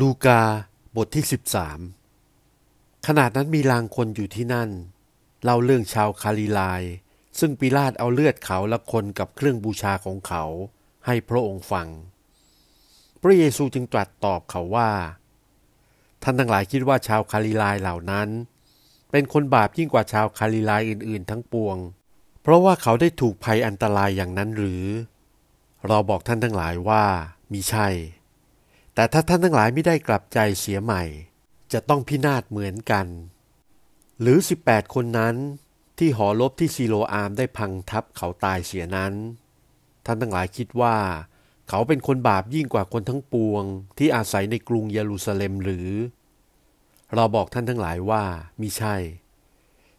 ลูกาบทที่ 13 ขนาดนั้นมีลางคนอยู่ที่นั่น เล่าเรื่องชาวคาลิลาย ซึ่งปิลาตเอาเลือดเขาและคนกับเครื่องบูชาของเขา ให้พระองค์ฟัง พระเยซูจึงตรัสตอบเขาว่า ท่านทั้งหลายคิดว่าชาวคาลิลายเหล่านั้น เป็นคนบาปยิ่งกว่าชาวคาลิลายอื่น ๆ ทั้งปวง เพราะว่าเขาได้ถูกภัยอันตรายอย่างนั้นหรือ เราบอกท่านทั้งหลายว่ามิใช่ แต่ถ้าท่านทั้งหลายไม่ได้กลับใจเสียใหม่ จะต้องพินาศเหมือนกัน หรือ 18 คนนั้นที่หอลบที่ซีโลอาร์มได้พังทับเขาตายเสียนั้น ท่านทั้งหลายคิดว่า เขาเป็นคนบาปยิ่งกว่าคนทั้งปวง ที่อาศัยในกรุงเยรูซาเล็มหรือ เราบอกท่านทั้งหลายว่ามิใช่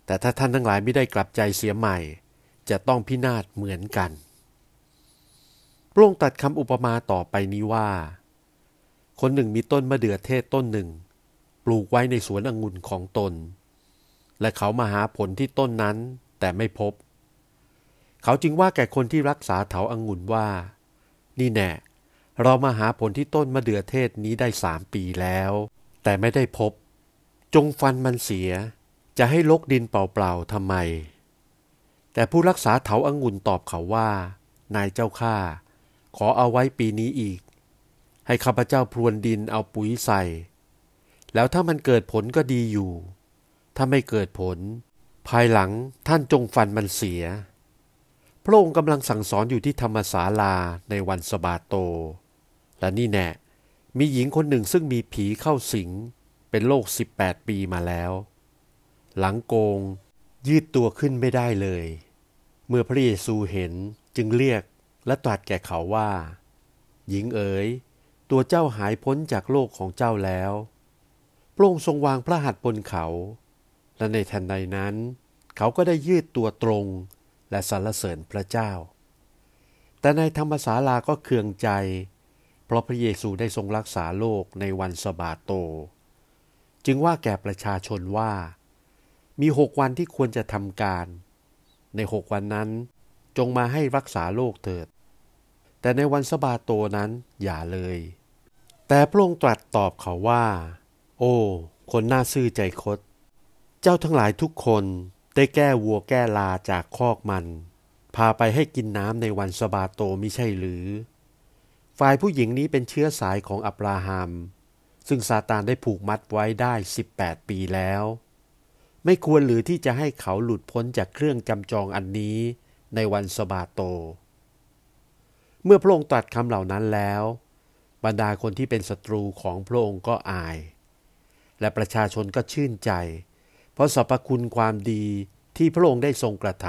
แต่ถ้าท่านทั้งหลายไม่ได้กลับใจเสียใหม่ จะต้องพินาศเหมือนกันพระองค์ตัดคำอุปมาต่อไปนี้ว่า คนหนึ่งมีต้นมะเดื่อเทศต้นหนึ่ง ปลูกไว้ในสวนองุ่นของตน และเขามาหาผลที่ต้นนั้นแต่ไม่พบ เขาจึงว่าแก่คนที่รักษาเถาอางุ่นว่า นี่แน่เรามาหาผลที่ต้นมะเดื่อเทศนี้ได้สามปีแล้ว แต่ไม่ได้พบ จงฟันมันเสีย จะให้ลกดินเปล่าๆทำไม แต่ผู้รักษาเถาอางุ่นตอบเขาว่า นายเจ้าข้าขอเอาไว้ปีนี้อีก ให้ข้าพเจ้าพรวนดินเอาปุ๋ยใส่ แล้วถ้ามันเกิดผลก็ดีอยู่ ถ้าไม่เกิดผล ภายหลังท่านจงฟันมันเสีย พระองค์กำลังสั่งสอนอยู่ที่ธรรมศาลาในวันสบาโต และนี่แน่มีหญิงคนหนึ่งซึ่งมีผีเข้าสิง เป็นโรค18 ปีมาแล้ว หลังโกงยืดตัวขึ้นไม่ได้เลย เมื่อพระเยซูเห็นจึงเรียกและตรัสแก่เขาว่า หญิงเอ๋ย ตัวเจ้าหายพ้นจากโลกของเจ้าแล้ว พระองค์ทรงวางพระหัตถ์บนเขา และในทันใดนั้น เขาก็ได้ยืดตัวตรงและสรรเสริญพระเจ้า แต่ในธรรมศาลาก็เคืองใจ เพราะพระเยซูได้ทรงรักษาโลกในวันสบาโต จึงว่าแก่ประชาชนว่า มีหกวันที่ควรจะทำการ ในหกวันนั้นจงมาให้รักษาโลกเถิด แต่ในวันสบาโตนั้นอย่าเลย แต่พระองค์ตรัสตอบเขาว่า โอ้ คนน่าซื่อใจคด เจ้าทั้งหลายทุกคนได้แก้วัวแก้ลาจากคอกมัน พาไปให้กินน้ำในวันสบาโตมิใช่หรือ ฝ่ายผู้หญิงนี้เป็นเชื้อสายของอับราฮัม ซึ่งซาตานได้ผูกมัดไว้ได้ 18 ปีแล้ว ไม่ควรหรือที่จะให้เขาหลุดพ้นจากเครื่องจำจองอันนี้ในวันสบาโต เมื่อพระองค์ตรัสคำเหล่านั้นแล้ว บรรดาคนที่เป็นศัตรูของพระองค์ก็อาย และประชาชนก็ชื่นใจ เพราะสรรพคุณความดีที่พระองค์ได้ทรงกระท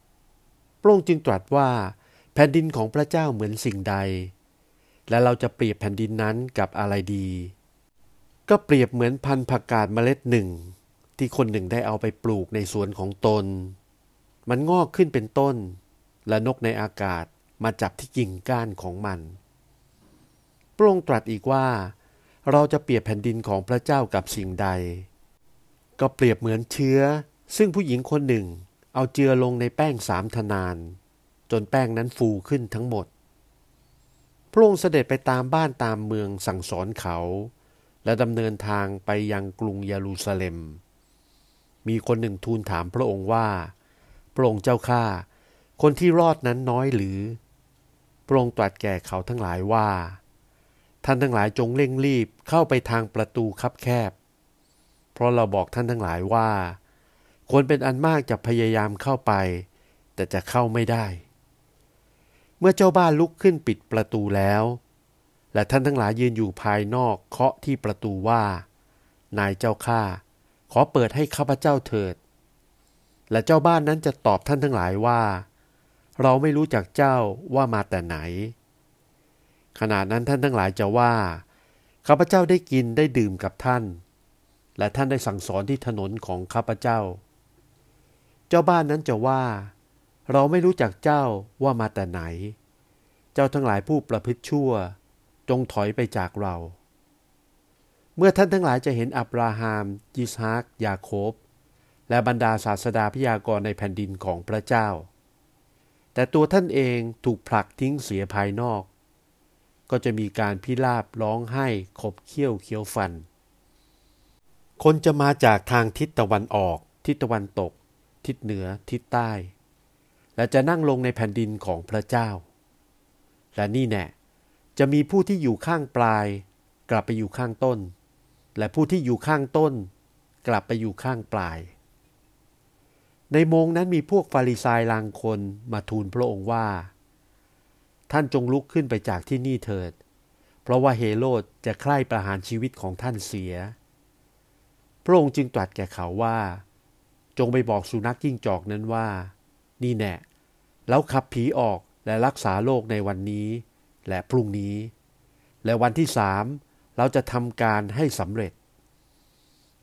ำพระองค์จึงตรัสว่าแผ่นดินของพระเจ้าเหมือนสิ่งใด และเราจะเปรียบแผ่นดินนั้นกับอะไรดี ก็เปรียบเหมือนพันธุ์ผักกาดเมล็ดหนึ่ง ที่คนหนึ่งได้เอาไปปลูกในสวนของตน มันงอกขึ้นเป็นต้น และนกในอากาศ มาจับที่กิ่งก้านของมัน พระองค์ตรัสอีกว่า เราจะเปรียบแผ่นดินของพระเจ้ากับสิ่งใด ก็เปรียบเหมือนเชื้อ ซึ่งผู้หญิงคนหนึ่งเอาเจือลงในแป้งสามทนาน จนแป้งนั้นฟูขึ้นทั้งหมด พระองค์เสด็จไปตามบ้านตามเมืองสั่งสอนเขา และดำเนินทางไปยังกรุงเยรูซาเล็ม มีคนหนึ่งทูลถามพระองค์ว่า พระองค์เจ้าข้าคนที่รอดนั้นน้อยหรือ พระองค์ตรัสแก่เขาทั้งหลายว่า ท่านทั้งหลายจงเร่งรีบเข้าไปทางประตูคับแคบ เพราะเราบอกท่านทั้งหลายว่าคนเป็นอันมากจะพยายามเข้าไป แต่จะเข้าไม่ได้ เมื่อเจ้าบ้านลุกขึ้นปิดประตูแล้ว และท่านทั้งหลายยืนอยู่ภายนอกเคาะที่ประตูว่า นายเจ้าข้าขอเปิดให้ข้าพเจ้าเถิด และเจ้าบ้านนั้นจะตอบท่านทั้งหลายว่า เราไม่รู้จักเจ้าว่ามาแต่ไหน ขณะนั้นท่านทั้งหลายจะว่า ข้าพเจ้าได้กินได้ดื่มกับท่าน และท่านได้สั่งสอนที่ถนนของข้าพเจ้า เจ้าบ้านนั้นจะว่า เราไม่รู้จักเจ้าว่ามาแต่ไหน เจ้าทั้งหลายผู้ประพฤติชั่ว จงถอยไปจากเรา เมื่อท่านทั้งหลายจะเห็นอับราฮัมยิสฮักยาโคบและบรรดาศาสดาพยากรในแผ่นดินของพระเจ้า แต่ตัวท่านเองถูกผลักทิ้งเสียภายนอก ก็จะมีการพิราบร้องไห้ขบเคี้ยวเคี้ยวฟัน คนจะมาจากทางทิศตะวันออก ทิศตะวันตก ทิศเหนือ ทิศใต้ และจะนั่งลงในแผ่นดินของพระเจ้า และนี่แน่จะมีผู้ที่อยู่ข้างปลาย กลับไปอยู่ข้างต้น และผู้ที่อยู่ข้างต้น กลับไปอยู่ข้างปลาย ในโมงนั้นมีพวกฟาริสายลางคนมาทูลพระองค์ว่า ท่านจงลุกขึ้นไปจากที่นี่เถิด เพราะว่าเฮโรดจะใคร่ประหารชีวิตของท่านเสีย พระองค์จึงตรัสแก่เขาว่า จงไปบอกสุนัขจิ้งจอกนั้นว่า นี่แน่แล้วขับผีออกและรักษาโรคในวันนี้ และพรุ่งนี้ และวันที่สามเราจะทำการให้สำเร็จ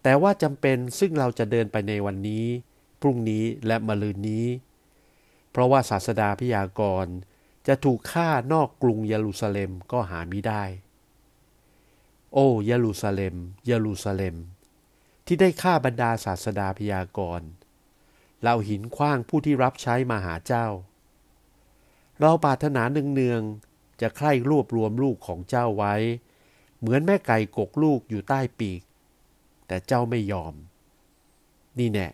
แต่ว่าจำเป็นซึ่งเราจะเดินไปในวันนี้ พรุ่งนี้และมะรืนนี้ เพราะว่าศาสดาพยากรณ์จะถูกฆ่านอกกรุงเยรูซาเล็มก็หาไม่ได้ โอ้เยรูซาเล็ม เยรูซาเล็ม ที่ได้ฆ่าบรรดาศาสดาพยากรณ์เราหินคว้างผู้ที่รับใช้มาหาเจ้า เราปรารถนาเนืองๆจะใคร่รวบรวมลูกของเจ้าไว้ เหมือนแม่ไก่กกลูกอยู่ใต้ปีก แต่เจ้าไม่ยอม นี่แน่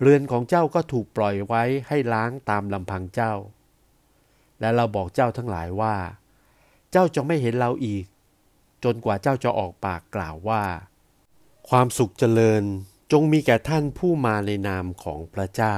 เรือนของเจ้าก็ถูกปล่อยไว้ให้ล้างตามลำพังเจ้า และเราบอกเจ้าทั้งหลายว่า เจ้าจะไม่เห็นเราอีก จนกว่าเจ้าจะออกปากกล่าวว่า ความสุขเจริญจงมีแก่ท่านผู้มาในนามของพระเจ้า